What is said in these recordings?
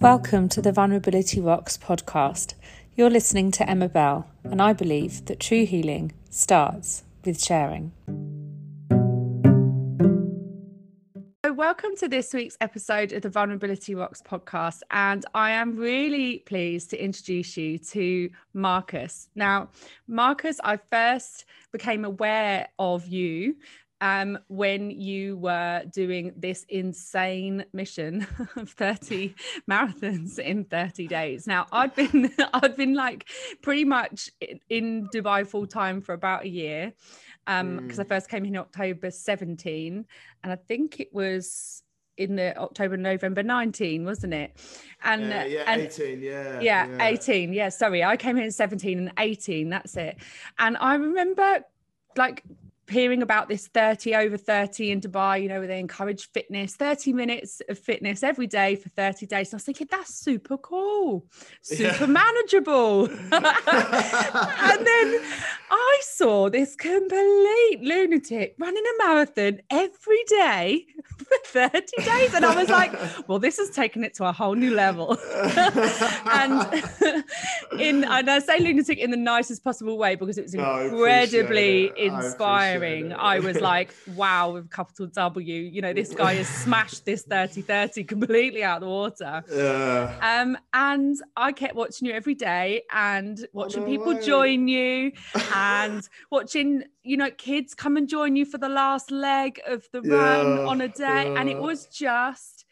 Welcome to the Vulnerability Rocks podcast. You're listening to Emma Bell, and I believe that true healing starts with sharing. So welcome to this week's episode of the Vulnerability Rocks podcast. And I am really pleased to introduce you to Marcus. Now, Marcus, I first became aware of you um, when you were doing this insane mission of 30 marathons in 30 days. Now, I'd been I'd been like pretty much in Dubai full time for about a year because um, mm. I first came in October 17, and I think it was in the October November 19 wasn't it and yeah, yeah and, 18 yeah, yeah, yeah 18 yeah sorry I came in 17 and 18 that's it and I remember like hearing about this 30 over 30 in Dubai, you know, where they encourage fitness, 30 minutes of fitness every day for 30 days. And I was thinking, that's super cool, super yeah. manageable. and then I saw this complete lunatic running a marathon every day for 30 days. And I was like, well, this has taken it to a whole new level. and in and I say lunatic in the nicest possible way because it was incredibly inspiring I was like, wow, with capital W, you know, this guy has smashed this 30 30 completely out of the water. Yeah. Um, and I kept watching you every day and watching oh, no people way. join you and watching, you know, kids come and join you for the last leg of the yeah. run on a day. Yeah. And it was just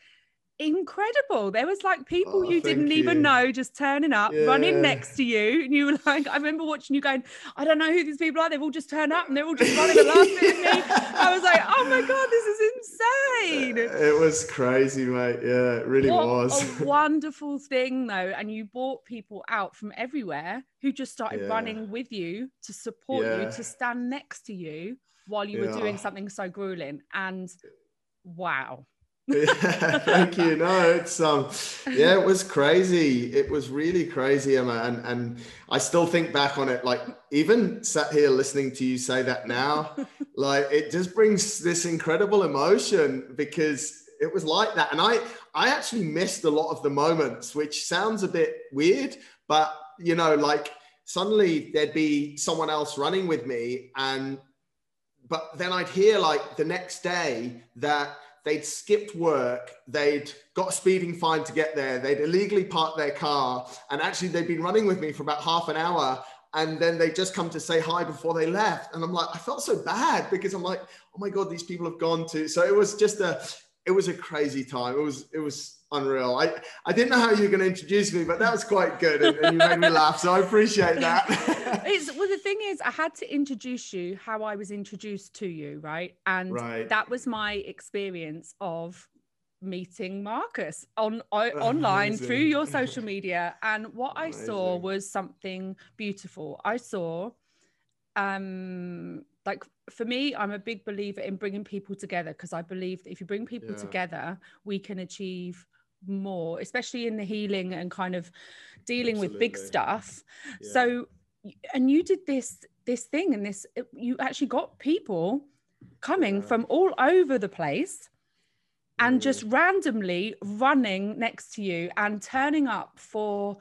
incredible. There was like people oh, you didn't you. even know just turning up, yeah. running next to you. And you were like, I remember watching you going, I don't know who these people are. They've all just turned up and they're all just running and laughing at me. I was like, oh my God, this is insane. Uh, it was crazy, mate. Yeah, it really what was. A wonderful thing though. And you brought people out from everywhere who just started yeah. running with you to support yeah. you, to stand next to you while you were doing something so grueling. And wow yeah, thank you. No, it's um, yeah, it was crazy. It was really crazy, Emma, and and I still think back on it. Like even sat here listening to you say that now, like it just brings this incredible emotion because it was like that, and I I actually missed a lot of the moments, which sounds a bit weird, but you know, like suddenly there'd be someone else running with me, and but then I'd hear like the next day that they'd skipped work, they'd got a speeding fine to get there, they'd illegally parked their car, and actually they'd been running with me for about half an hour. And then they just come to say hi before they left. And I'm like, I felt so bad because I'm like, oh my God, these people have gone to. So it was just a, it was a crazy time. It was, it was unreal. I, I didn't know how you were going to introduce me, but that was quite good, and, and you made me laugh. So I appreciate that. it's well, the thing is, I had to introduce you how I was introduced to you, right? And right. that was my experience of meeting Marcus on online through your social media. And what Amazing. I saw was something beautiful. I saw um like for me i'm a big believer in bringing people together because i believe that if you bring people yeah. together we can achieve more, especially in the healing and kind of dealing Absolutely. with big stuff. Yeah. So, and you did this this thing, and this you actually got people coming yeah. from all over the place and just randomly running next to you and turning up for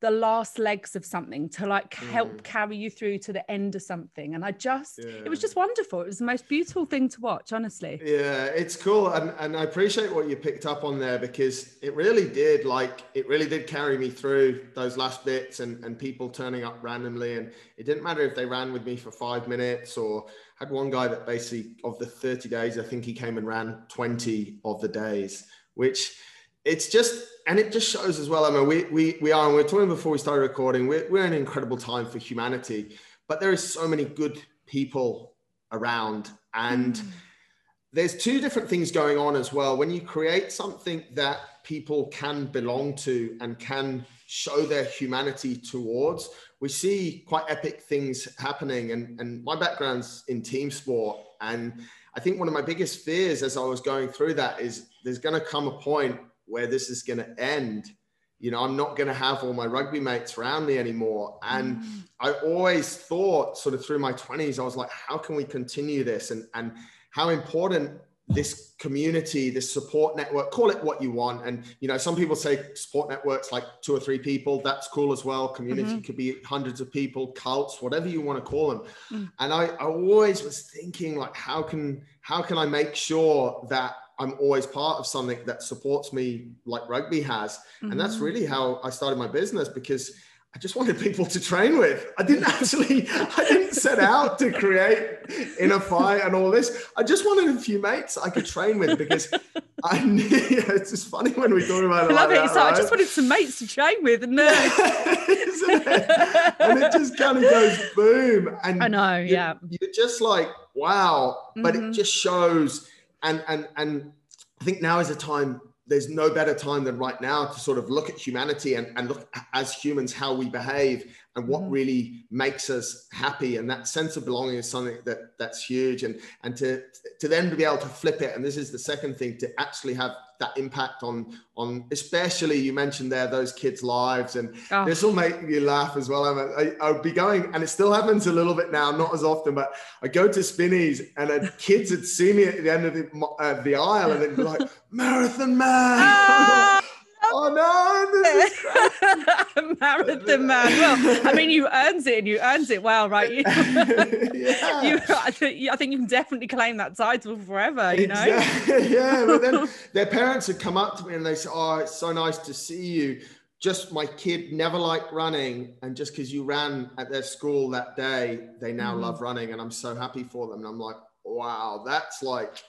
the last legs of something to like help mm. carry you through to the end of something. And i just yeah. it was just wonderful. It was the most beautiful thing to watch honestly. Yeah it's cool. And, and i appreciate what you picked up on there because it really did like it really did carry me through those last bits and, and people turning up randomly. And it didn't matter if they ran with me for five minutes or had one guy that basically of the 30 days i think he came and ran 20 of the days which it's just and it just shows as well. I mean, we we we are, and we are talking before we started recording. We're we're in an incredible time for humanity, but there is so many good people around, and mm. there's two different things going on as well. When you create something that people can belong to and can show their humanity towards, we see quite epic things happening. And and my background's in team sport, and I think one of my biggest fears as I was going through that is there's going to come a point where this is going to end. You know, I'm not going to have all my rugby mates around me anymore. And mm. I always thought, sort of through my 20s, I was like, how can we continue this? And, and how important this community, this support network, call it what you want. And, you know, some people say support networks like two or three people, that's cool as well. Community mm-hmm. could be hundreds of people, cults, whatever you want to call them. Mm. And I, I always was thinking like, how can, how can I make sure that I'm always part of something that supports me like rugby has? Mm-hmm. And that's mm-hmm. really how I started my business because I just wanted people to train with. I didn't actually, I didn't set out to create Inner Fight and all this. I just wanted a few mates I could train with because I knew it's just funny when we talk about it. I love like it. That, so right? I just wanted some mates to train with, and then Isn't it? and it just kind of goes boom. And I know, yeah. You're just like, wow, but mm-hmm. it just shows. And and and I think now is a time there's no better time than right now to sort of look at humanity and, and look as humans how we behave and what mm-hmm. really makes us happy and that sense of belonging is something that that's huge and and to to then be able to flip it and this is the second thing to actually have that impact on on especially you mentioned there those kids lives. And oh. this will make you laugh as well I, I would be going and it still happens a little bit now not as often but I go to Spinneys and uh, kids would see me at the end of the, uh, the aisle and they'd be like marathon man. Ah oh no, marathon man. Well, I mean, you earned it and you earned it well, right? You, yeah. you, I, think, I think you can definitely claim that title forever, you know? Exactly. yeah, but then their parents would come up to me and they say, Oh, it's so nice to see you. Just my kid never liked running, and just because you ran at their school that day, they now mm. love running, and I'm so happy for them. And I'm like, wow, that's like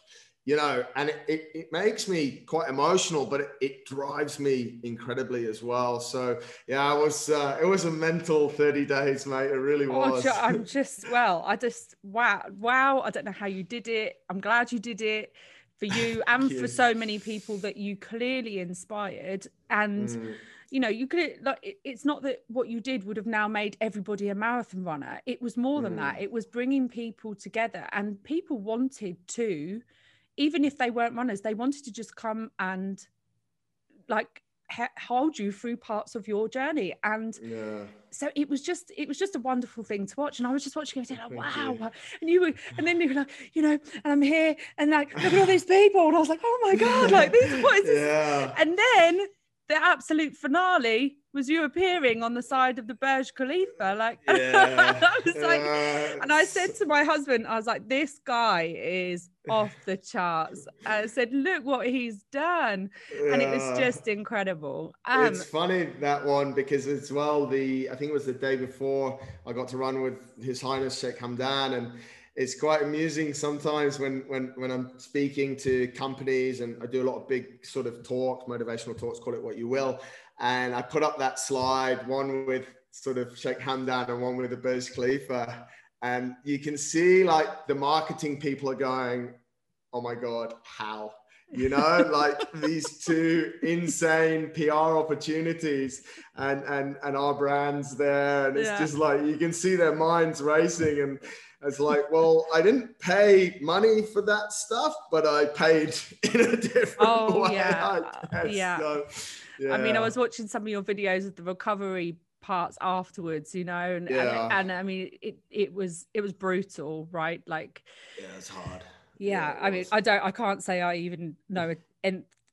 you know, and it, it, it, makes me quite emotional, but it, it, drives me incredibly as well. So yeah, it was uh, it was a mental 30 days, mate. It really oh, was. Oh, I'm just well, I just wow, wow. I don't know how you did it. I'm glad you did it for you and you. for so many people that you clearly inspired. And mm. you know, you could like it's not that what you did would have now made everybody a marathon runner. It was more than mm. that. It was bringing people together, and people wanted to even if they weren't runners, they wanted to just come and like hold you through parts of your journey and yeah. so it was just it was just a wonderful thing to watch and i was just watching it like wow you. and you were and then you were like you know and i'm here and like look at all these people and i was like oh my god like this what is this yeah. and then the absolute finale was you appearing on the side of the Burj Khalifa. Like, yeah. I was like, and I said to my husband, I was like, this guy is off the charts. I said, look what he's done. And it was just incredible. Um, it's funny that one because as well, the I think it was the day before I got to run with His Highness Sheikh Hamdan and it's quite amusing sometimes when when when I'm speaking to companies and I do a lot of big sort of talks, motivational talks, call it what you will. And I put up that slide, one with sort of Sheikh Hamdan and one with the Burj Khalifa. And you can see like the marketing people are going, oh my God, how? You know, like these two insane PR opportunities and and and our brands there. And it's yeah. just like you can see their minds racing and it's like, well, I didn't pay money for that stuff, but I paid in a different oh, way. Yeah. Yeah. So, yeah. I mean, I was watching some of your videos of the recovery parts afterwards, you know, and, yeah. and, and I mean, it it was it was brutal, right? Like, yeah, it's hard. Yeah, yeah I mean, I don't, I can't say I even know a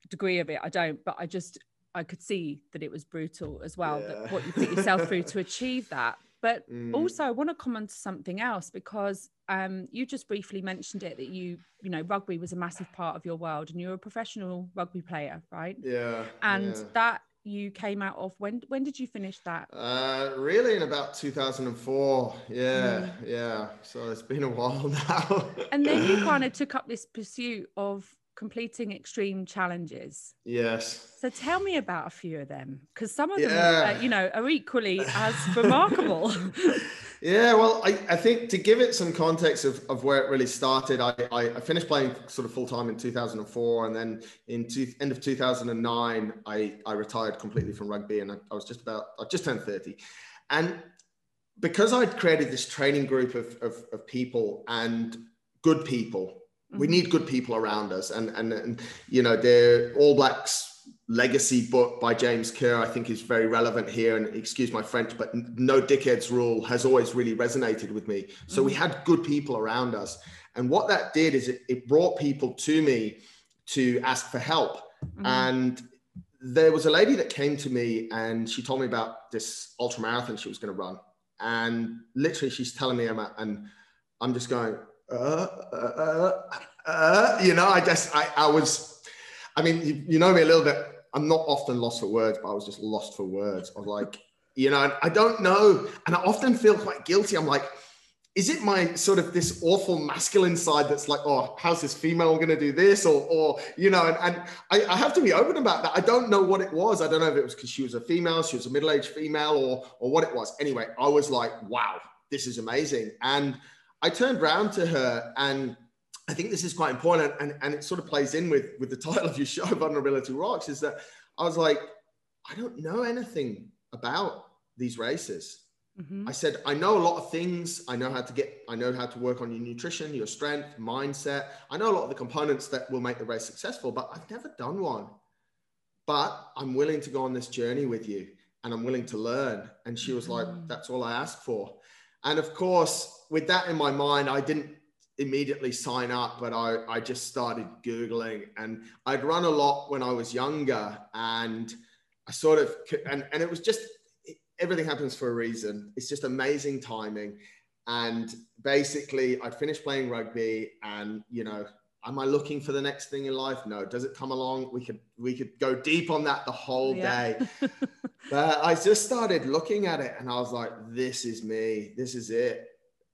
degree of it. I don't, but I just I could see that it was brutal as well. That what you put yourself through to achieve that. But mm. also, I want to comment to something else because um, you just briefly mentioned it that you, you know, rugby was a massive part of your world, and you're a professional rugby player, right? Yeah. And yeah. that you came out of when? When did you finish that? Uh, really, in about 2004. Yeah, mm. yeah. So it's been a while now. and then you kind of took up this pursuit of completing extreme challenges. Yes. So tell me about a few of them because some of yeah. them, uh, you know, are equally as remarkable. yeah, well, I, I think to give it some context of, of where it really started, I, I, I finished playing sort of full time in 2004. And then in two, end of 2009, I, I retired completely from rugby and I, I was just about, I just turned 30. And because I'd created this training group of, of, of people and good people we need good people around us and and, and you know the all blacks legacy book by James Kerr, I think is very relevant here. And excuse my French, but no dickheads rule has always really resonated with me. So mm-hmm. we had good people around us. And what that did is it, it brought people to me to ask for help. Mm-hmm. And there was a lady that came to me and she told me about this ultra marathon she was going to run. And literally, she's telling me, Emma, and I'm just going, uh, uh, uh, uh, you know, I just, I, I was, I mean, you, you know me a little bit. I'm not often lost for words, but I was just lost for words. I was like, you know, I don't know. And I often feel quite guilty. I'm like, is it my sort of this awful masculine side that's like, oh, how's this female going to do this? Or, or you know, and, and I, I, have to be open about that. I don't know what it was. I don't know if it was because she was a female, she was a middle aged female, or, or what it was. Anyway, I was like, wow, this is amazing. And I turned around to her and I think this is quite important. And, and it sort of plays in with, with the title of your show, Vulnerability Rocks, is that I was like, I don't know anything about these races. Mm-hmm. I said, I know a lot of things. I know how to get, I know how to work on your nutrition, your strength, mindset. I know a lot of the components that will make the race successful, but I've never done one. But I'm willing to go on this journey with you and I'm willing to learn. And she was mm-hmm. like, That's all I asked for. And of course, with that in my mind, I didn't immediately sign up, but I, I just started Googling and I'd run a lot when I was younger and I sort of, and, and it was just everything happens for a reason. It's just amazing timing. And basically, I'd finished playing rugby, and you know, am I looking for the next thing in life? No. Does it come along? We could we could go deep on that the whole yeah. day. but I just started looking at it, and I was like, "This is me. This is it."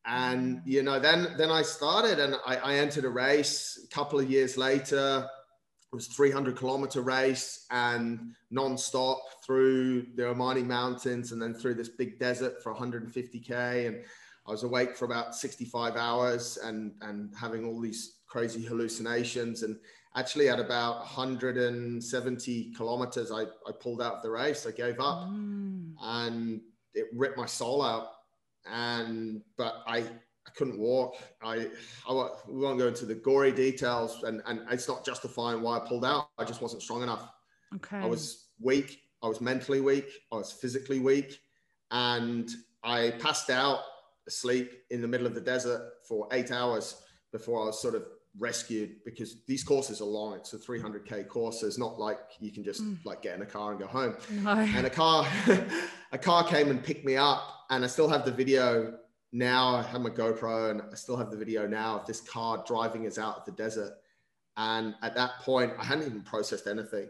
And mm. you know, then then I started, and I, I entered a race. A couple of years later, it was 300 kilometer race and non-stop through the Omani mountains and then through this big desert for 150k and I was awake for about 65 hours and and having all these crazy hallucinations and actually at about 170 kilometers I, I pulled out of the race I gave up mm. and it ripped my soul out and but I I couldn't walk. I, I we won't go into the gory details, and and it's not justifying why I pulled out. I just wasn't strong enough. Okay. I was weak. I was mentally weak. I was physically weak, and I passed out asleep in the middle of the desert for eight hours before I was sort of rescued because these courses are long. It's a 300k course. It's not like you can just mm. like get in a car and go home. No. And a car, a car came and picked me up, and I still have the video now I have my GoPro and I still have the video now of this car driving us out of the desert. And at that point, I hadn't even processed anything.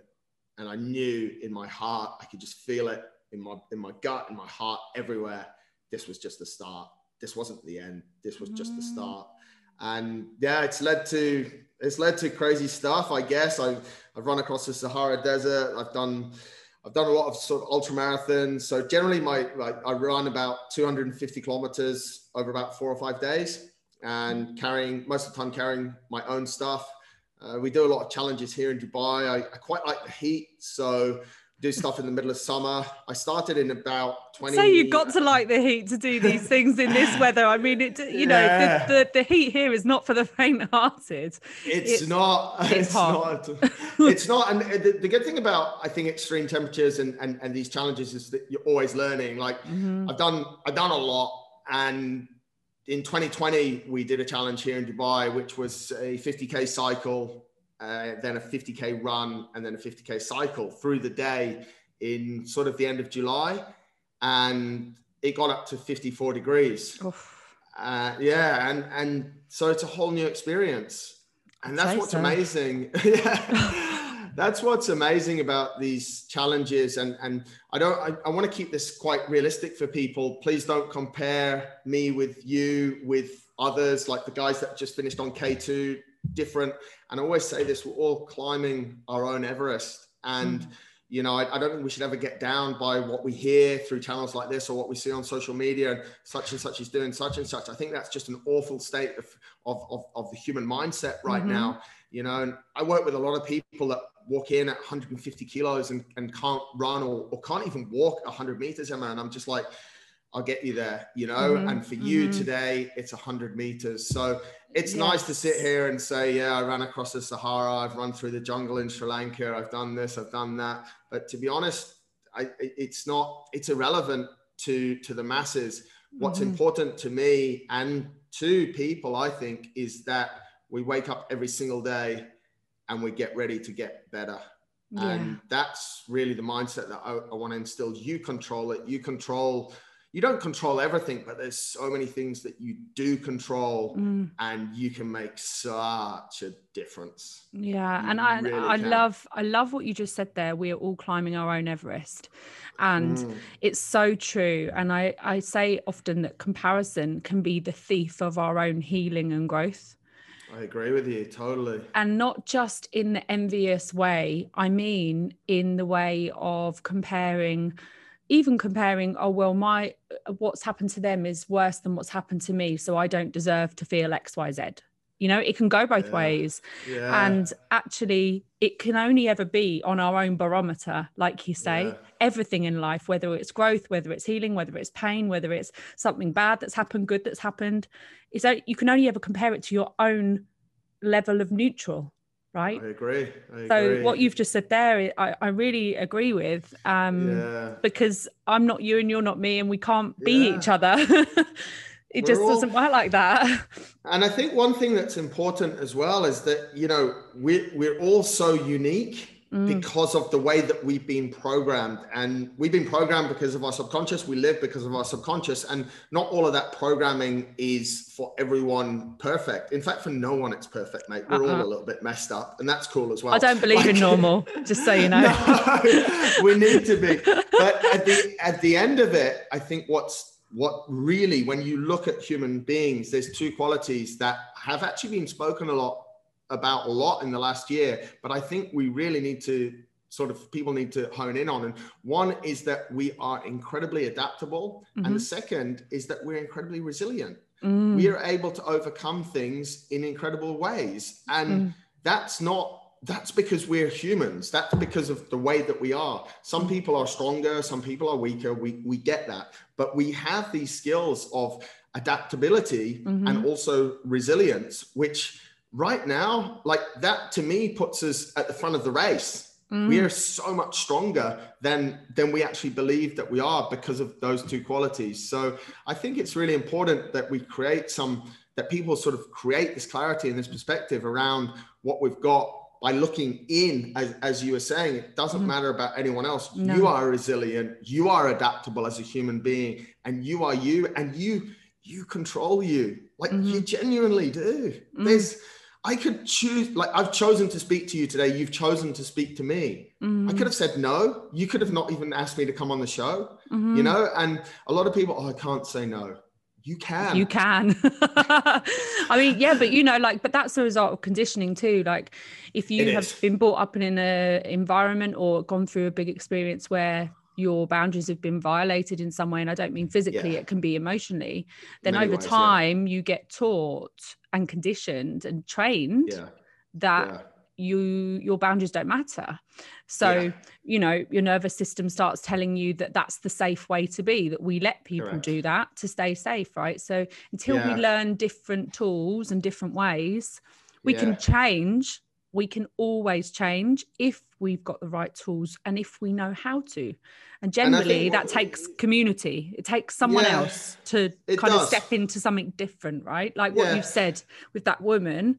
And I knew in my heart, I could just feel it in my in my gut, in my heart, everywhere. This was just the start. This wasn't the end. This was just the mm. start. And yeah, it's led to it's led to crazy stuff. I guess I've I've run across the Sahara Desert. I've done I've done a lot of sort of ultra marathons. So generally, my like, I run about 250 kilometers over about four or five days, and carrying most of the time carrying my own stuff. Uh, we do a lot of challenges here in Dubai. I, I quite like the heat, so do stuff in the middle of summer. I started in about 20. So you've got to like the heat to do these things in this weather. I mean, it, you know, yeah. the, the, the, heat here is not for the faint hearted. It's, it's, not. It's, it's not. it's not. And the, the, good thing about, I think, extreme temperatures and, and, and these challenges is that you're always learning. Like mm-hmm. I've done, I've done a lot. And in 2020, we did a challenge here in Dubai, which was a 50K cycle uh, then a 50k run, and then a 50k cycle through the day in sort of the end of July, and it got up to 54 degrees. Uh, yeah, and and so it's a whole new experience, and that's what's so. amazing. yeah. that's what's amazing about these challenges and and i don't I, I, want to keep this quite realistic for people please don't compare me with you with others like the guys that just finished on k2 different. And I always say this: we're all climbing our own Everest, and mm. you know, I, I, don't think we should ever get down by what we hear through channels like this or what we see on social media. And such and such is doing such and such. I think that's just an awful state of of of, of the human mindset right mm-hmm. now. You know, and I work with a lot of people that walk in at 150 kilos and, and can't run or, or can't even walk 100 meters, Emma. And I'm just like, I'll get you there, you know. Mm-hmm. And for you mm-hmm. today, it's 100 meters. So it's yes. nice to sit here and say, yeah, I ran across the Sahara, I've run through the jungle in Sri Lanka, I've done this, I've done that. But to be honest, I, it's not, it's irrelevant to to the masses. What's mm-hmm. important to me and to people, I think, is that we wake up every single day and we get ready to get better. Yeah. And that's really the mindset that I, I want to instill. You control it. You control you don't control everything, but there's so many things that you do control mm. and you can make such a difference. Yeah. You and I really I can. love I love what you just said there. We are all climbing our own Everest. And mm. it's so true. And I, I say often that comparison can be the thief of our own healing and growth. I agree with you totally. And not just in the envious way, I mean in the way of comparing even comparing oh well my uh, what's happened to them is worse than what's happened to me so i don't deserve to feel xyz you know it can go both yeah. ways yeah. and actually it can only ever be on our own barometer like you say yeah. everything in life whether it's growth whether it's healing whether it's pain whether it's something bad that's happened good that's happened is that you can only ever compare it to your own level of neutral right i agree I so agree. what you've just said there I, I really agree with um yeah. because i'm not you and you're not me and we can't be yeah. each other it We're just all... doesn't work like that and i think one thing that's important as well is that you know we're, we're all so unique mm. because of the way that we've been programmed. And we've been programmed because of our subconscious. We live because of our subconscious. And not all of that programming is for everyone perfect. In fact, for no one, it's perfect, mate. We're uh-uh. all a little bit messed up. And that's cool as well. I don't believe like, in normal, just so you know. no, we need to be. But at the, at the end of it, I think what's what really, when you look at human beings, there's two qualities that have actually been spoken a lot about a lot in the last year, but I think we really need to sort of people need to hone in on. And one is that we are incredibly adaptable, mm-hmm. and the second is that we're incredibly resilient. Mm. We are able to overcome things in incredible ways, and mm. that's not that's because we're humans. That's because of the way that we are. Some people are stronger, some people are weaker. We we get that, but we have these skills of adaptability mm-hmm. and also resilience, which right now, like that to me puts us at the front of the race. Mm. We are so much stronger than than we actually believe that we are because of those two qualities. So I think it's really important that we create some that people sort of create this clarity and this perspective around what we've got by looking in as, as you were saying it doesn't mm. matter about anyone else no. you are resilient you are adaptable as a human being and you are you and you you control you like mm-hmm. you genuinely do mm. there's I could choose, like, I've chosen to speak to you today. You've chosen to speak to me. Mm-hmm. I could have said no. You could have not even asked me to come on the show, mm-hmm. you know? And a lot of people, oh, I can't say no. You can. You can. I mean, yeah, but you know, like, but that's a result of conditioning too. Like, if you it have is. been brought up in an environment or gone through a big experience where your boundaries have been violated in some way, and I don't mean physically, yeah. it can be emotionally, then Many over ways, time yeah. you get taught and conditioned and trained yeah. that yeah. you your boundaries don't matter so yeah. you know your nervous system starts telling you that that's the safe way to be that we let people Correct. do that to stay safe right so until we learn different tools and different ways we can change we can always change if we've got the right tools and if we know how to. And generally and that takes community. It takes someone yeah, else to kind does. of step into something different right? Like what you've said with that woman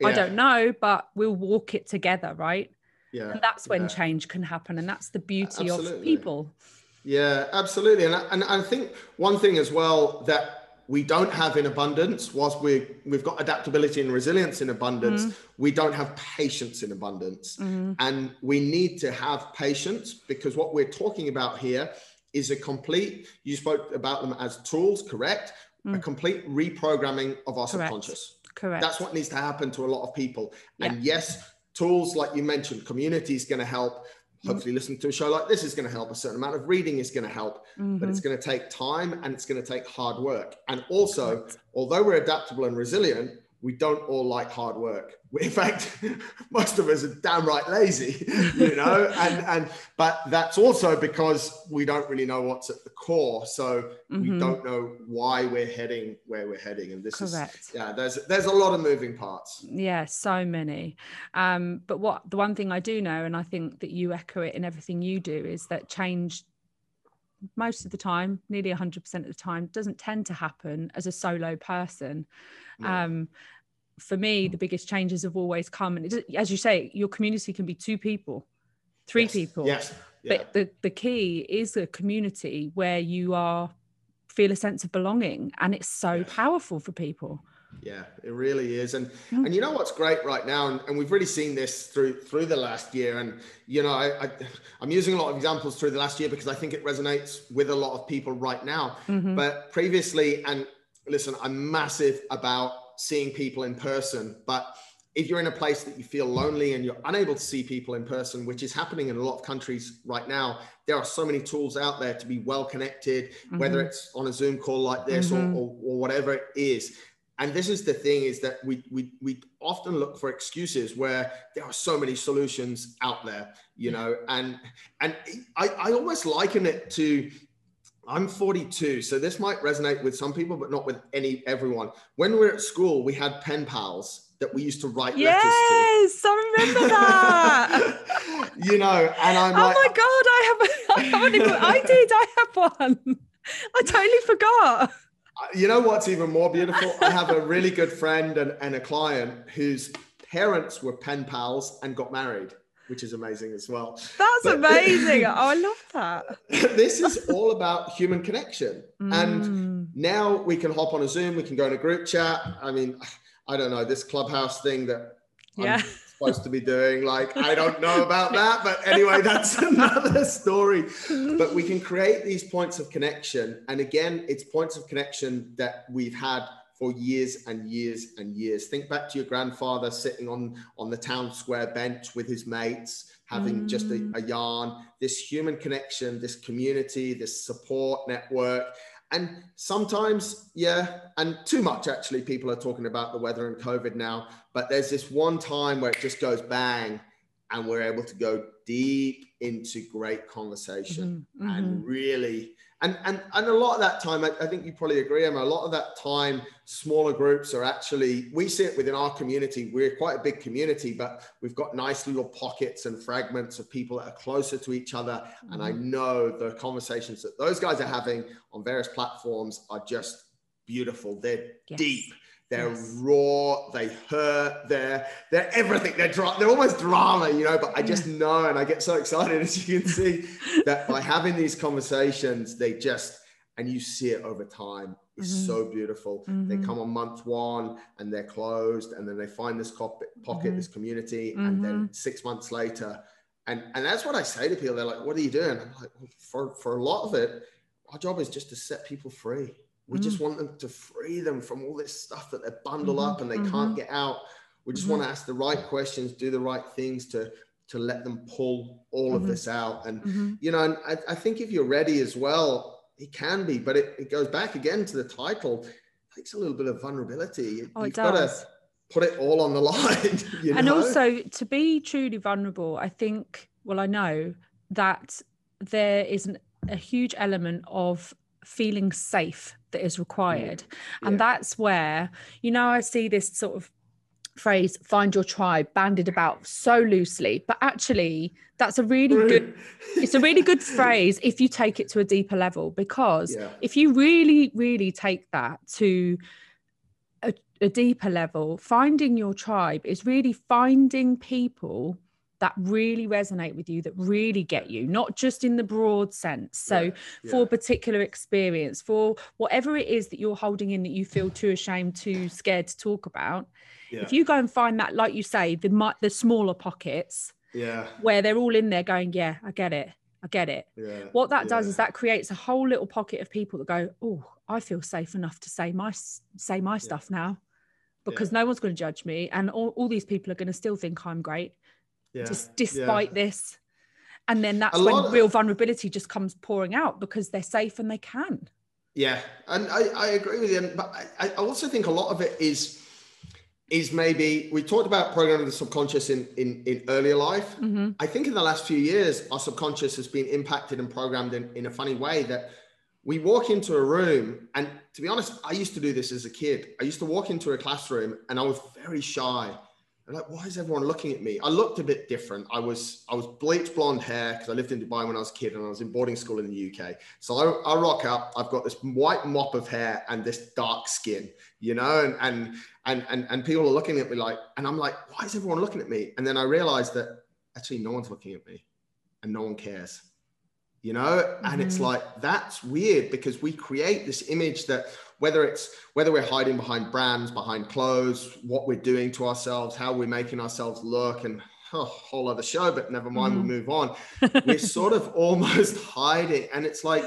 yeah. i don't know but we'll walk it together right? Yeah and that's when change can happen and that's the beauty absolutely. of people. Yeah absolutely. And and I think one thing as well that we don't have in abundance whilst we we've got adaptability and resilience in abundance mm. we don't have patience in abundance mm. and we need to have patience because what we're talking about here is a complete you spoke about them as tools correct mm. a complete reprogramming of our correct. subconscious correct that's what needs to happen to a lot of people yeah. and yes tools like you mentioned community is going to help hopefully listening to a show like this is going to help a certain amount of reading is going to help mm-hmm. but it's mm-hmm. going to take time and it's going to take hard work and also although we're adaptable and resilient we don't all like hard work in fact, most of us are downright lazy, you know, and and but that's also because we don't really know what's at the core, so mm-hmm. we don't know why we're heading where we're heading, and this Correct. is yeah, there's there's a lot of moving parts. Yeah, so many. Um, but what the one thing I do know, and I think that you echo it in everything you do, is that change most of the time, nearly 100% of the time, doesn't tend to happen as a solo person. Um, for me, the biggest changes have always come, and it, as you say, your community can be two people, three yes. people. Yes. Yeah. But the, the key is a community where you are feel a sense of belonging, and it's so yes. powerful for people. Yeah, it really is. And mm. and you know what's great right now, and, and we've really seen this through through the last year. And you know, I, I am using a lot of examples through the last year because I think it resonates with a lot of people right now. Mm-hmm. But previously, and listen, I'm massive about seeing people in person, but if you're in a place that you feel lonely and you're unable to see people in person, which is happening in a lot of countries right now, there are so many tools out there to be well connected, mm-hmm. whether it's on a Zoom call like this mm-hmm. or, or, or, whatever it is and this is the thing is that we, we we often look for excuses where there are so many solutions out there you know and and i i almost liken it to i'm 42 so this might resonate with some people but not with any everyone when we we're at school we had pen pals that we used to write yes, letters to. Yes, I remember that. you know, and I'm oh like, my god, I have, I even, I did, I have one. I totally forgot uh, you know what's even more beautiful? I have a really good friend and, and a client whose parents were pen pals and got married, which is amazing as well. That's but, amazing. oh, I love that. this is all about human connection. Mm. And now we can hop on a Zoom, we can go in a group chat. I mean, I don't know, this clubhouse thing that yeah. I'm supposed to be doing. Like, I don't know about that. But anyway, that's another story. But we can create these points of connection. And again, it's points of connection that we've had for years and years and years. Think back to your grandfather sitting on, on the town square bench with his mates, having mm. just a, mm. a yarn, this human connection, this community, this support network and sometimes yeah and too much actually people are talking about the weather and covid now but there's this one time where it just goes bang and we're able to go deep into great conversation mm-hmm, mm-hmm. and really and and and a lot of that time, I, I, think you probably agree, Emma. A lot of that time, smaller groups are actually we see it within our community. We're quite a big community, but we've got nice little pockets and fragments of people that are closer to each other. Mm-hmm. And I mm-hmm. know the conversations that those guys are having on various platforms are just beautiful. They're yes. deep they're yes. raw, they hurt, they're they're everything. They're dra- they're almost drama, you know. But I just know, and I get so excited as you can see that by having these conversations, they just and you see it over time. It's mm-hmm. so beautiful. Mm-hmm. They come on month one and they're closed, and then they find this pocket, mm-hmm. this community, and then mm-hmm. six months later, and and that's what I say to people. They're like, "What are you doing?" I'm like, well, "For for a lot of it, our job is just to set people free." We mm. just want them to free them from all this stuff that they're bundled mm-hmm, up and they mm-hmm. can't get out. We just mm-hmm. want to ask the right questions, do the right things to to let them pull all of mm-hmm. this out. And mm-hmm. you know, and I, I, think if you're ready as well, it can be, but it, it goes back again to the title. It takes a little bit of vulnerability. Oh, You've got to put it all on the line. You know? And also to be truly vulnerable, I think, well, I know that there is an, a huge element of feeling safe that is required. Yeah. And that's where, you know, I see this sort of phrase find your tribe banded about so loosely but actually that's a really good it's a really good phrase if you take it to a deeper level because yeah. if you really really take that to a, a deeper level finding your tribe is really finding people that really resonate with you, that really get you, not just in the broad sense. So, yeah, yeah. for a particular experience, for whatever it is that you're holding in that you feel too ashamed, too scared to talk about, yeah. if you go and find that, like you say, the the smaller pockets, yeah, where they're all in there going, yeah, I get it. I get it. Yeah, what that does is that creates a whole little pocket of people that go, "Oh, I feel safe enough to say my say my stuff now." Because no one's going to judge me, and all, all these people are going to still think I'm great yeah. just despite yeah. this and then that's when real vulnerability just comes pouring out because they're safe and they can yeah and i, I agree with you but I, I also think a lot of it is is maybe we talked about programming the subconscious in in, in earlier life. Mhm. I think in the last few years, our subconscious has been impacted and programmed in, in a funny way that we walk into a room, and to be honest, I used to do this as a kid. I used to walk into a classroom and I was very shy. I'm like, why is everyone looking at me? I looked a bit different. I was I was bleached blonde hair because I lived in Dubai when I was a kid and I was in boarding school in the UK. So I, I rock up. I've got this white mop of hair and this dark skin, you know, and and and and, and people are looking at me like, and I'm like, why is everyone looking at me? And then I realized that actually no one's looking at me, and no one cares, you know. And it's Mhm. like that's weird because we create this image that whether it's whether we're hiding behind brands, behind clothes, what we're doing to ourselves, how we're making ourselves look, and oh, whole other show. But never mind, Mhm. we'll move on. We're sort of almost hiding, and it's like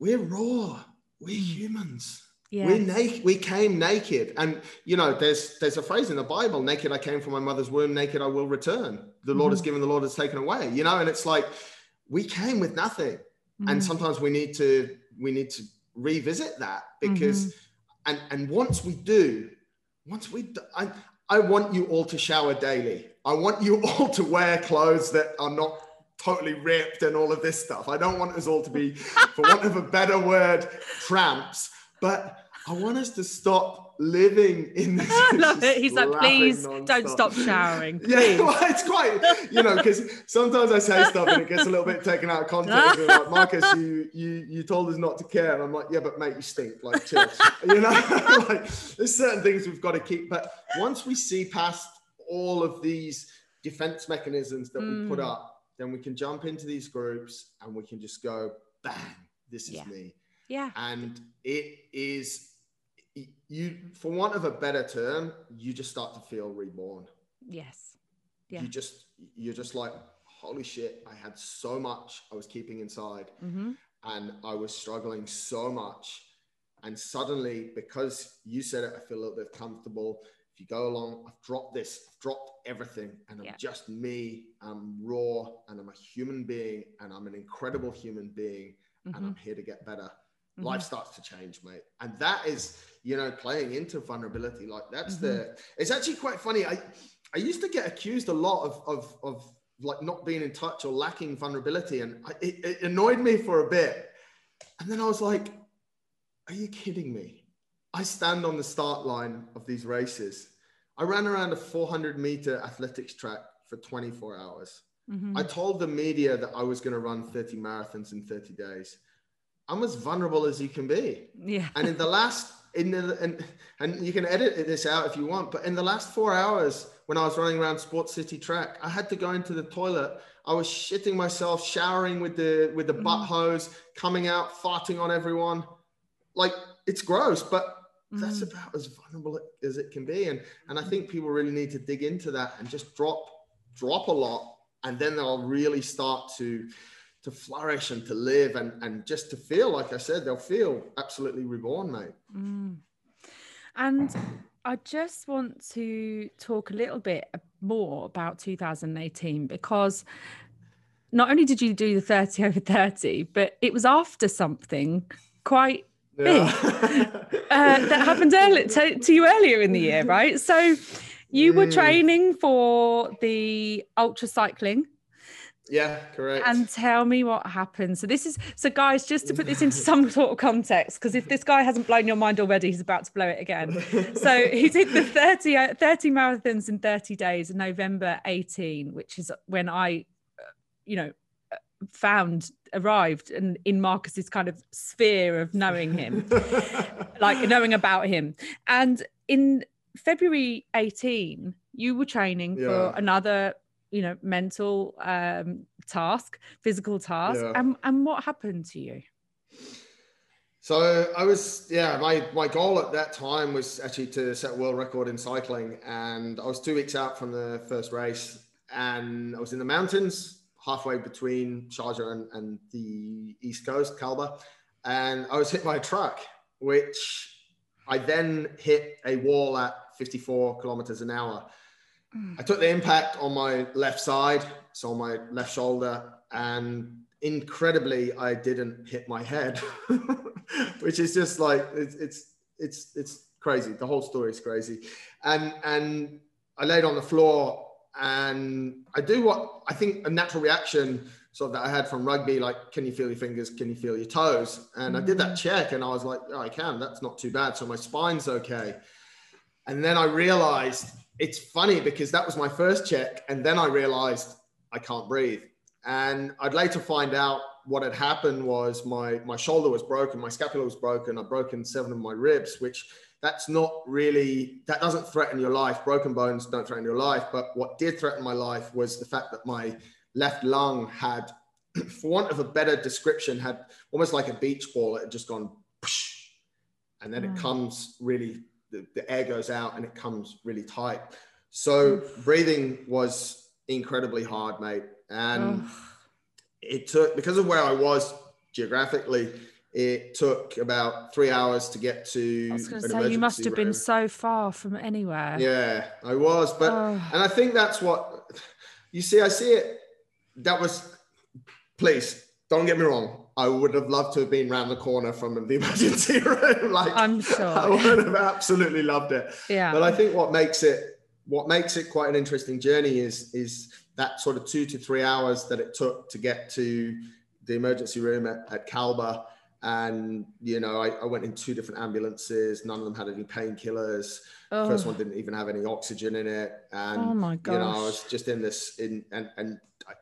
we're raw. We're humans. Yeah. We're naked. We came naked, and you know, there's there's a phrase in the Bible: "Naked I came from my mother's womb; naked I will return." The Lord has Mhm. given, the Lord has taken away. You know, and it's like we came with nothing, and Mhm. sometimes we need to we need to revisit that because, Mhm. and and once we do, once we, I I want you all to shower daily. I want you all to wear clothes that are not totally ripped and all of this stuff. I don't want us all to be, for want of a better word, tramps. But I want us to stop living in this. I love it. He's like, please don't stop showering. Yeah, well, it's quite, you know, because sometimes I say stuff and it gets a little bit taken out of context. Like, Marcus, you you you told us not to care, and I'm like, yeah, but mate, you stink. Like, chill. you know, like there's certain things we've got to keep. But once we see past all of these defense mechanisms that we put Mm. up, then we can jump into these groups and we can just go, bang, this is Yeah. me Yeah. and it is you for want of a better term you just start to feel reborn. Yes. Yeah. you just you're just like holy shit i had so much i was keeping inside. Hmm and i was struggling so much. And suddenly because you said it i feel a little bit comfortable. If you go along i've dropped this i've dropped everything. And i'm Yeah. just me. I'm raw. And i'm a human being. And i'm an incredible human being. And hmm i'm here to get better Mhm. life starts to change mate. And that is you know playing into vulnerability. Like that's Mm-hmm. the it's actually quite funny. I i used to get accused a lot of of of like not being in touch or lacking vulnerability and I, it, it annoyed me for a bit. And then i was like are you kidding me? I stand on the start line of these races. I ran around a 400 meter athletics track for 24 hours. Hmm I told the media that I was going to run 30 marathons in 30 days. I'm as vulnerable as you can be. Yeah. And in the last, in the, and, and you can edit this out if you want, but in the last four hours when I was running around Sports City track, I had to go into the toilet. I was shitting myself, showering with the, with the butt Mm. hose, coming out, farting on everyone. Like it's gross, but that's Mhm. about as vulnerable as it can be. And, and I think people really need to dig into that and just drop, drop a lot and then they'll really start to to flourish and to live and and just to feel like i said they'll feel absolutely reborn mate Mm. And I just want to talk a little bit more about 2018 because not only did you do the 30 over 30, but it was after something quite uh, that happened earlier to, to you earlier in the year, right? So you were Mm. training for the ultra cycling yeah correct and tell me what happened. So this is so guys, just to put this into some sort of context, because if this guy hasn't blown your mind already, he's about to blow it again. So he did the 30, uh, 30 marathons in 30 days in November 18, which is when I, you know, found arrived and in Marcus's kind of sphere of knowing him, like knowing about him. And in February 18, you were training Yeah. for another, you know, mental um, task, physical task. Yeah. And, and what happened to you? So I was, yeah, my, my goal at that time was actually to set world record in cycling. And I was two weeks out from the first race and I was in the mountains halfway between Sharjah and, and the East Coast, Kalba. And I was hit by a truck, which I then hit a wall at 54 kilometers an hour. I took the impact on my left side, so on my left shoulder, and incredibly, I didn't hit my head, which is just like it's it's it's it's crazy. The whole story is crazy. And and I laid on the floor and I do what I think a natural reaction sort of that I had from rugby, like, can you feel your fingers? Can you feel your toes? And mm-hmm. I did that mm. check and I was like, oh, I can, that's not too bad. So my spine's okay. And then I realized it's funny because that was my first check. And then I realized I can't breathe. And I'd later find out what had happened was my, my shoulder was broken, my scapula was broken, I'd broken seven of my ribs, which that's not really that doesn't threaten your life broken bones don't threaten your life but what did threaten my life was the fact that my left lung had for want of a better description had almost like a beach ball it had just gone and then it mm. comes really the, the air goes out and it comes really tight so breathing was incredibly hard mate and it took because of where i was geographically it took about three hours to get to. I was going to say you must have room. been so far from anywhere. Yeah, I was, but oh. and I think that's what you see. I see it. That was, please don't get me wrong. I would have loved to have been around the corner from the emergency room. like I'm sure I would have absolutely loved it. Yeah. But I think what makes it what makes it quite an interesting journey is is that sort of two to three hours that it took to get to the emergency room at, at Kalba and you know I, I, went in two different ambulances none of them had any painkillers oh. first one didn't even have any oxygen in it and oh my gosh. you know i was just in this in and and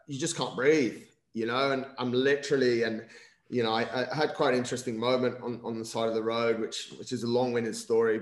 you just can't breathe you know and i'm literally and you know I, I had quite an interesting moment on, on the side of the road which which is a long-winded story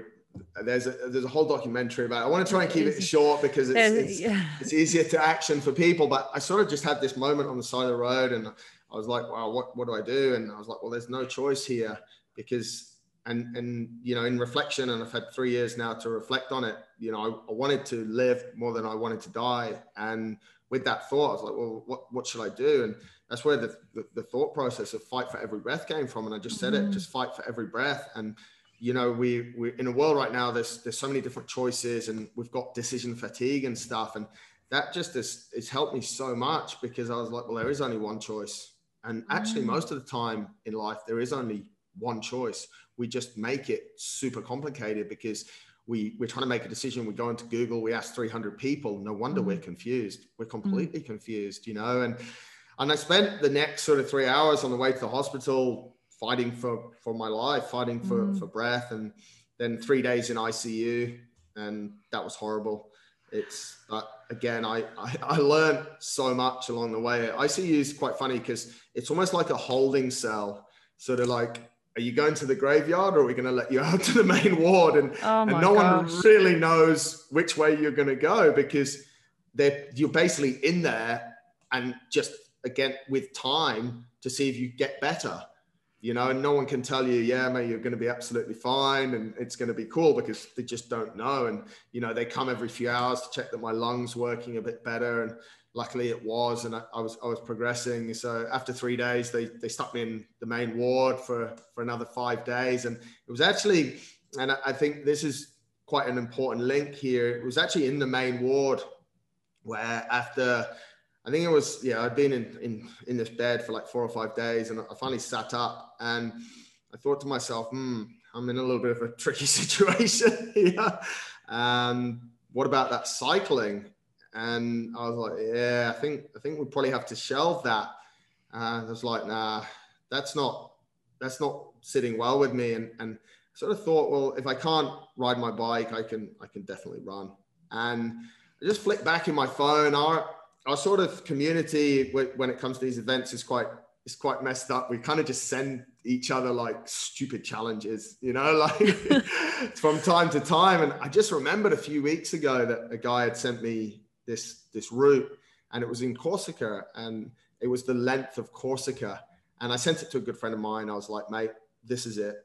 there's a there's a whole documentary about it. I want to try and keep it short because it's it's, yeah. it's easier to action for people. But I sort of just had this moment on the side of the road and I was like, wow, what, what do I do? And I was like, well, there's no choice here because, and, and, you know, in reflection, and I've had three years now to reflect on it, you know, I, I wanted to live more than I wanted to die. And with that thought, I was like, well, what, what should I do? And that's where the, the, the thought process of fight for every breath came from. And I just said mm-hmm. it, just fight for every breath. And, you know, we, we're in a world right now, there's, there's so many different choices and we've got decision fatigue and stuff. And that just has, has helped me so much because I was like, well, there is only one choice and actually, mm. most of the time in life, there is only one choice. We just make it super complicated because we, we're trying to make a decision. We go into Google, we ask 300 people. No wonder mm. we're confused. We're completely mm. confused, you know. And and I spent the next sort of three hours on the way to the hospital fighting for for my life, fighting for mm. for breath, and then three days in ICU, and that was horrible. It's but again, I, I, I learned so much along the way. ICU is quite funny because it's almost like a holding cell. Sort of like, are you going to the graveyard or are we going to let you out to the main ward? And, oh and no gosh. one really knows which way you're going to go because they're, you're basically in there and just again with time to see if you get better you know, and no one can tell you, yeah, mate, you're going to be absolutely fine and it's going to be cool because they just don't know. And, you know, they come every few hours to check that my lungs working a bit better. And luckily it was, and I, I was, I was progressing. So after three days, they, they stuck me in the main ward for, for another five days. And it was actually, and I, I think this is quite an important link here. It was actually in the main ward where after I think it was yeah I'd been in in in this bed for like four or five days, and I finally sat up and I thought to myself, hmm, I'm in a little bit of a tricky situation here. Um, what about that cycling? And I was like, yeah, I think I think we probably have to shelve that. And I was like, nah, that's not that's not sitting well with me. And and I sort of thought, well, if I can't ride my bike, I can I can definitely run. And I just flicked back in my phone. Our our sort of community when it comes to these events is quite is quite messed up. We kind of just send each other like stupid challenges, you know, like from time to time. And I just remembered a few weeks ago that a guy had sent me this this route, and it was in Corsica, and it was the length of Corsica. And I sent it to a good friend of mine. I was like, mate, this is it.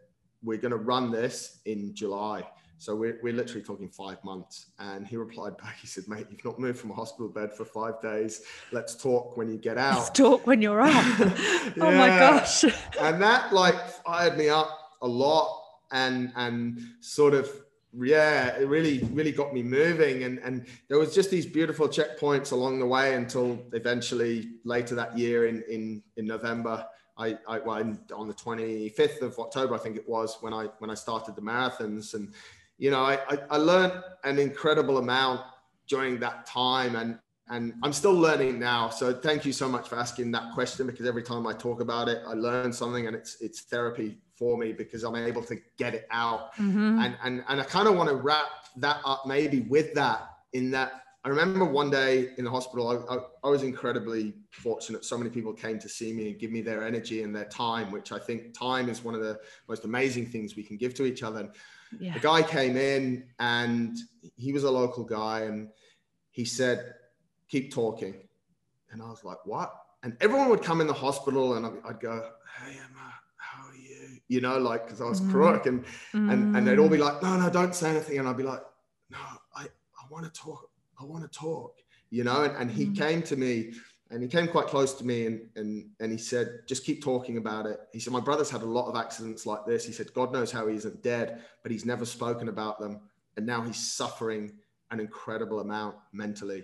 We're going to run this in July. So we're, we're literally talking five months. And he replied back, he said, mate, you've not moved from a hospital bed for five days. Let's talk when you get out. Let's talk when you're out. yeah. Oh my gosh. and that like fired me up a lot and, and sort of, yeah, it really, really got me moving. And, and there was just these beautiful checkpoints along the way until eventually later that year in, in, in November, I, I well, on the 25th of October, I think it was when I when I started the marathons, and you know, I, I, I learned an incredible amount during that time and and I'm still learning now. So thank you so much for asking that question because every time I talk about it, I learn something and it's it's therapy for me because I'm able to get it out. Mm-hmm. And and and I kind of want to wrap that up maybe with that in that I remember one day in the hospital, I, I, I, was incredibly fortunate. So many people came to see me and give me their energy and their time, which I think time is one of the most amazing things we can give to each other. And yeah. a guy came in and he was a local guy and he said, keep talking. And I was like, what? And everyone would come in the hospital and I'd go, hey, Emma, you? Know, like, because I was mm. crook and, mm. and, and they'd all be mm. like, no, no, don't say anything. And I'd be like, no, I, I want to talk. I want to talk, you know? And, and he mm. came to me and he came quite close to me and, and, and he said, just keep talking about it. He said, my brother's had a lot of accidents like this. He said, God knows how he isn't dead, but he's never spoken about them. And now he's suffering an incredible amount mentally.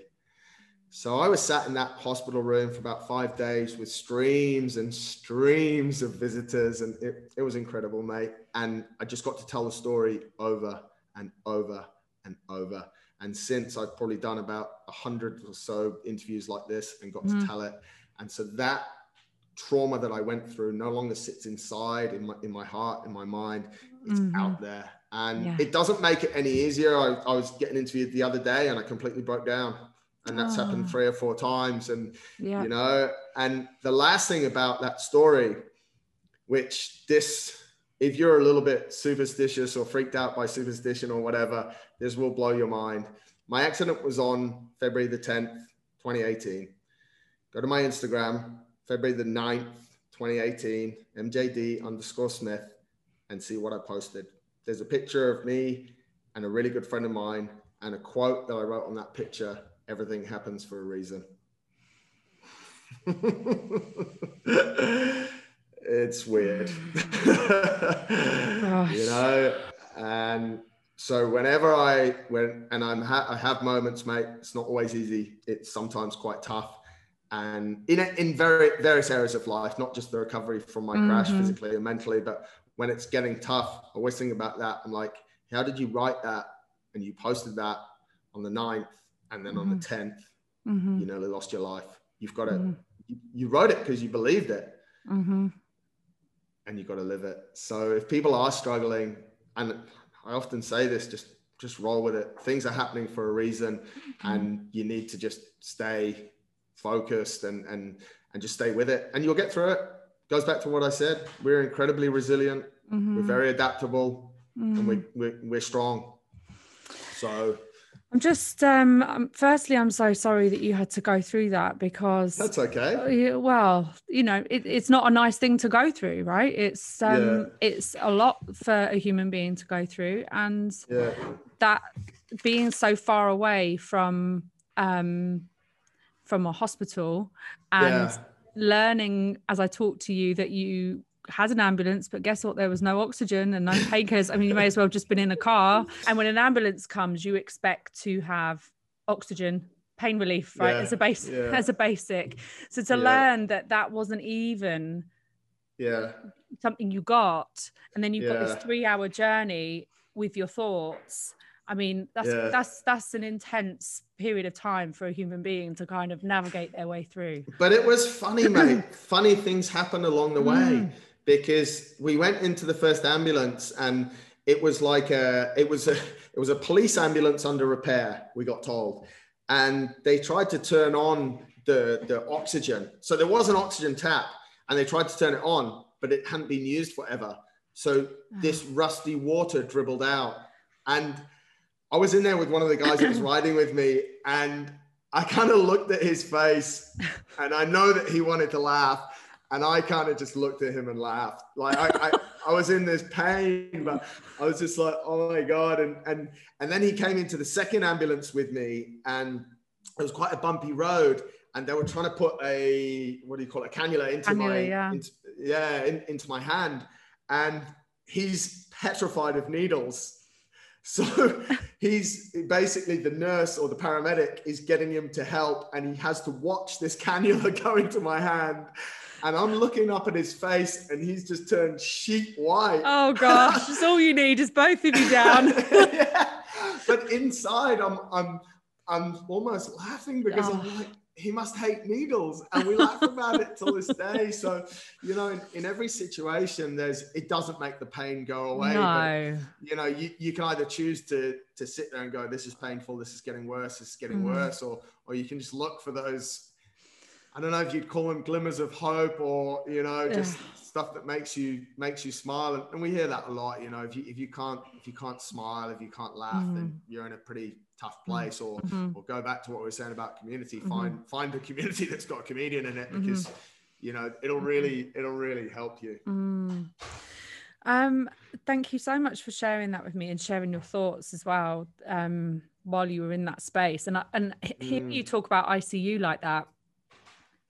So I was sat in that hospital room for about five days with streams and streams of visitors, and it, it was incredible, mate. And I just got to tell the story over and over and over. And since I've probably done about a hundred or so interviews like this and got mm. to tell it. And so that trauma that I went through no longer sits inside in my in my heart, in my mind. It's mm-hmm. out there. And yeah. it doesn't make it any easier. I, I was getting interviewed the other day and I completely broke down and that's oh. happened three or four times and yeah. you know and the last thing about that story which this if you're a little bit superstitious or freaked out by superstition or whatever this will blow your mind my accident was on february the 10th 2018 go to my instagram february the 9th 2018 mjd underscore smith and see what i posted there's a picture of me and a really good friend of mine and a quote that i wrote on that picture everything happens for a reason. it's weird, you know. And so whenever I when and I'm ha- I have moments, mate. It's not always easy. It's sometimes quite tough, and in in very various areas of life, not just the recovery from my mm-hmm. crash physically and mentally, but when it's getting tough, I always think about that. I'm like, how did you write that? And you posted that on the 9th and then mm-hmm. on the 10th mm-hmm. mm-hmm. you nearly lost your life you've got to mm-hmm. you, you, wrote it because you believed it mm-hmm. and you've got to live it so if people are struggling and i often say this just just roll with it things are happening for a reason mm-hmm. and you need to just stay focused and and and just stay with it and you'll get through it goes back to what i said we're incredibly resilient we're very adaptable and we, we're, we're strong so I'm just um, um firstly I'm so sorry that you had to go through that because That's okay. Uh, well, you know, it, it's not a nice thing to go through, right? It's um yeah. it's a lot for a human being to go through and yeah. that being so far away from um from a hospital and yeah. learning as I talk to you that you had an ambulance, but guess what? There was no oxygen and no takers. I mean, you may as well have just been in a car. And when an ambulance comes, you expect to have oxygen, pain relief, right? Yeah, as a base, yeah. as a basic. So to yeah. learn that that wasn't even yeah something you got, and then you've got this three-hour journey with your thoughts. I mean, that's that's that's an intense period of time for a human being to kind of navigate their way through. But it was funny, mate. funny things happened along the way. Mm because we went into the first ambulance and it was like a it was a it was a police ambulance under repair we got told. And they tried to turn on the the oxygen. So there was an oxygen tap and they tried to turn it on but it hadn't been used forever. So oh. this rusty water dribbled out. And i was in there with one of the guys that was riding with me and i kind of looked at his face and i know that he wanted to laugh and I kind of just looked at him and laughed. Like I, I, I, was in this pain, but I was just like, oh my God. And and and then he came into the second ambulance with me, and it was quite a bumpy road. And they were trying to put a what do you call it, a cannula into cannula, my yeah, into, yeah in, into my hand. And he's petrified of needles. So he's basically the nurse or the paramedic is getting him to help, and he has to watch this cannula go into my hand. And I'm looking up at his face, and he's just turned sheet white. Oh gosh, that's all you need is both of you down. yeah. But inside, I'm I'm I'm almost laughing because oh. I'm like, he must hate needles and we laugh about it till this day so you know in, in, every situation there's it doesn't make the pain go away no. But, you know you, you can either choose to to sit there and go this is painful this is getting worse this is getting mm. worse or or you can just look for those i don't know if you'd call them glimmers of hope or you know just stuff that makes you makes you smile and, and, we hear that a lot you know if you if you can't if you can't smile if you can't laugh mm. then you're in a pretty tough mm-hmm. place or mm-hmm. or go back to what we were saying about community mm-hmm. find find a community that's got a comedian in it mm-hmm. because you know it'll mm-hmm. really it'll really help you mm. um thank you so much for sharing that with me and sharing your thoughts as well um while you were in that space and I, and hearing mm. you talk about ICU like that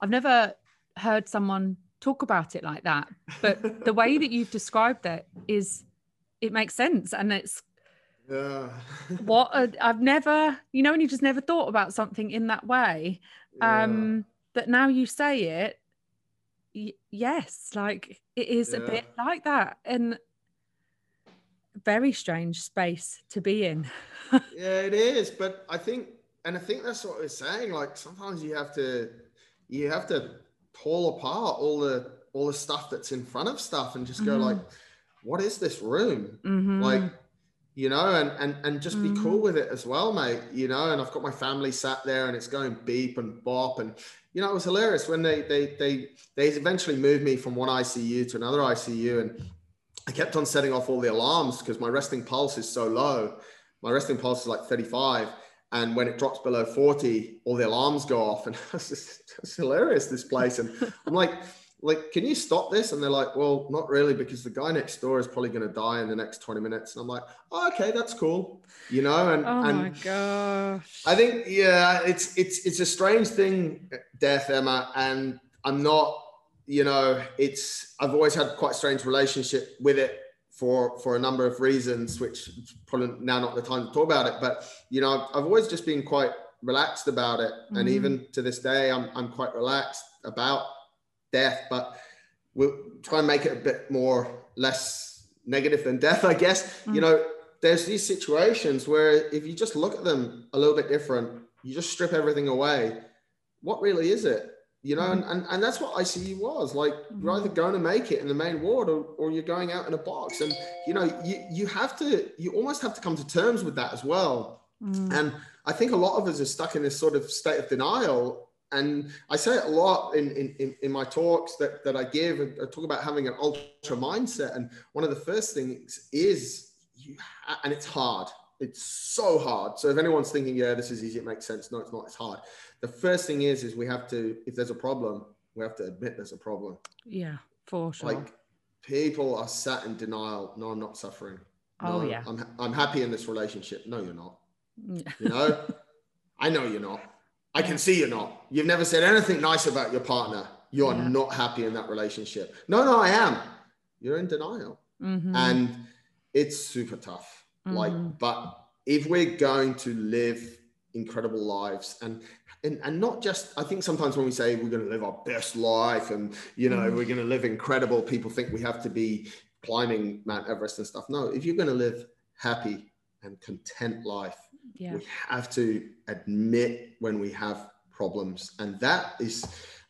I've never heard someone talk about it like that but the way that you've described it is it makes sense and it's yeah. what a, I've never, you know, and you just never thought about something in that way. Yeah. Um, that now you say it, y- yes, like it is yeah. a bit like that, and very strange space to be in. yeah, it is. But I think, and I think that's what we're saying. Like sometimes you have to, you have to pull apart all the all the stuff that's in front of stuff and just go mm-hmm. like, what is this room? Mm-hmm. Like you know, and and and just be cool mm. with it as well, mate. You know, and I've got my family sat there, and it's going beep and bop, and you know, it was hilarious when they they they they eventually moved me from one ICU to another ICU, and I kept on setting off all the alarms because my resting pulse is so low. My resting pulse is like 35, and when it drops below 40, all the alarms go off, and it's, just, it's hilarious this place, and I'm like like, can you stop this? And they're like, well, not really, because the guy next door is probably going to die in the next 20 minutes. And I'm like, oh, okay, that's cool. You know, and, oh and my gosh. I think, yeah, it's, it's, it's a strange thing, death, Emma. And I'm not, you know, it's, I've always had quite a strange relationship with it for, for a number of reasons, which probably now not the time to talk about it, but, you know, I've always just been quite relaxed about it. Mm-hmm. And even to this day, I'm, I'm quite relaxed about death, but we'll try and make it a bit more less negative than death, I guess. Mm. You know, there's these situations where if you just look at them a little bit different, you just strip everything away. What really is it? You know, and, and, and that's what ICU was like. You're either going to make it in the main ward or, or you're going out in a box. And, you know, you, you have to, you almost have to come to terms with that as well. Mm. And I think a lot of us are stuck in this sort of state of denial and I say it a lot in, in, in my talks that, that I give. I talk about having an ultra mindset. And one of the first things is you, and it's hard. It's so hard. So if anyone's thinking, yeah, this is easy, it makes sense. No, it's not. It's hard. The first thing is, is we have to, if there's a problem, we have to admit there's a problem. Yeah, for sure. Like people are sat in denial. No, I'm not suffering. Oh yeah. I'm, I'm happy in this relationship. No, you're not. You know, I know you're not. I can see you're not. You've never said anything nice about your partner. You're yeah. not happy in that relationship. No, no, I am. You're in denial. Mm-hmm. And it's super tough. Mm-hmm. Like, but if we're going to live incredible lives and and, and not just i think sometimes when we say we're going to live our best life and you know mm-hmm. we're going to live incredible people think we have to be climbing mount everest and stuff no if you're going to live happy and content life yeah. we have to admit when we have problems and that is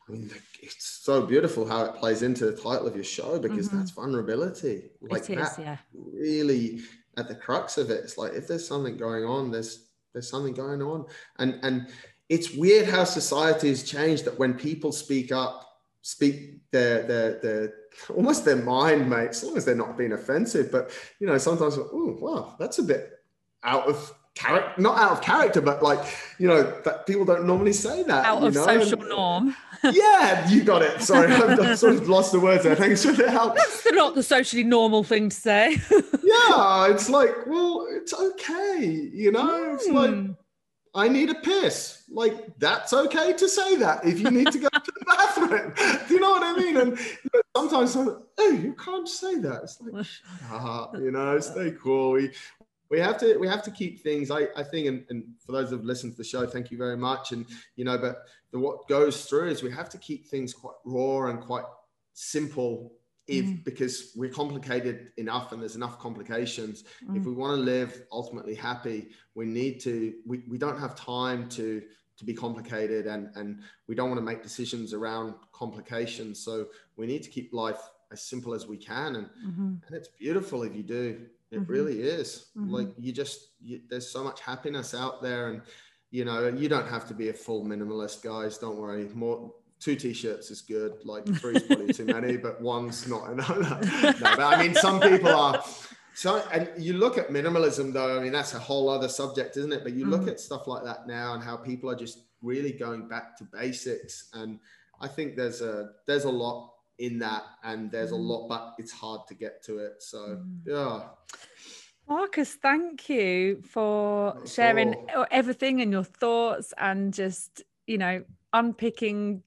i mean it's so beautiful how it plays into the title of your show because mm-hmm. that's vulnerability like it that yeah. really at the crux of it. It's like if there's something going on there's there's something going on. And and it's weird how society has changed that when people speak up speak their their their almost their mind mate as long as they're not being offensive but you know sometimes oh wow that's a bit out of character, not out of character, but like, you know, that people don't normally say that. Out of know? social and, norm. yeah, you got it. Sorry, I've, I've, sort of lost the words there. Thanks for the help. That's not the socially normal thing to say. yeah, it's like, well, it's okay. You know, mm. it's like, hmm. I need a piss. Like, that's okay to say that if you need to go to the bathroom. Do you know what I mean? And you know, sometimes I'm like, oh, you can't say that. It's like, up, you know, stay cool. We, we have to we have to keep things i, I think and, and for those who've listened to the show thank you very much and you know but the, what goes through is we have to keep things quite raw and quite simple if mm. because we're complicated enough and there's enough complications mm. if we want to live ultimately happy we need to we, we don't have time to to be complicated and and we don't want to make decisions around complications so we need to keep life as simple as we can and mm-hmm. and it's beautiful if you do it mm-hmm. really is mm-hmm. like you just you, there's so much happiness out there and you know you don't have to be a full minimalist guys don't worry more two t-shirts is good like three's probably too many but one's not enough no, but i mean some people are so and you look at minimalism though i mean that's a whole other subject isn't it but you look mm. at stuff like that now and how people are just really going back to basics and i think there's a there's a lot in that and there's a mm. lot but it's hard to get to it so mm. yeah Marcus, thank you for sharing everything and your thoughts and just, you know, unpicking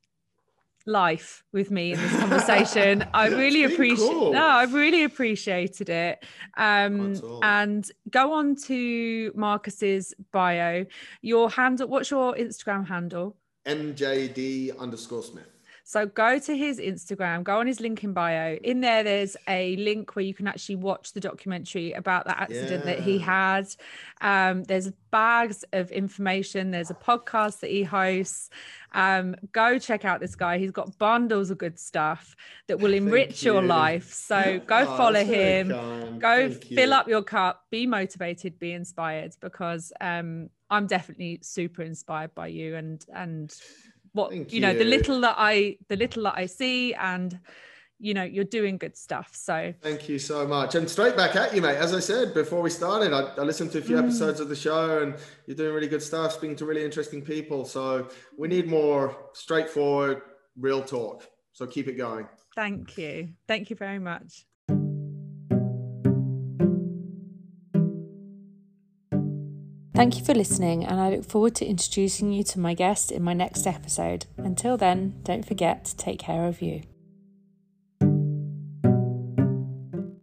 life with me in this conversation. I really appreciate cool. no, I really appreciated it. Um and go on to Marcus's bio. Your handle, what's your Instagram handle? MJD underscore Smith. So go to his Instagram, go on his link in bio. In there, there's a link where you can actually watch the documentary about that accident yeah. that he had. Um, there's bags of information. There's a podcast that he hosts. Um, go check out this guy. He's got bundles of good stuff that will enrich you. your life. So go oh, follow him. Go Thank fill you. up your cup. Be motivated. Be inspired because um, I'm definitely super inspired by you and and what you, you know the little that i the little that i see and you know you're doing good stuff so. Thank you so much. And straight back at you mate. As i said before we started i, I listened to a few mm. episodes of the show and you're doing really good stuff speaking to really interesting people. So we need more straightforward real talk. So keep it going. Thank you. Thank you very much Thank you for listening, and I look forward to introducing you to my guest in my next episode. Until then, don't forget to take care of you.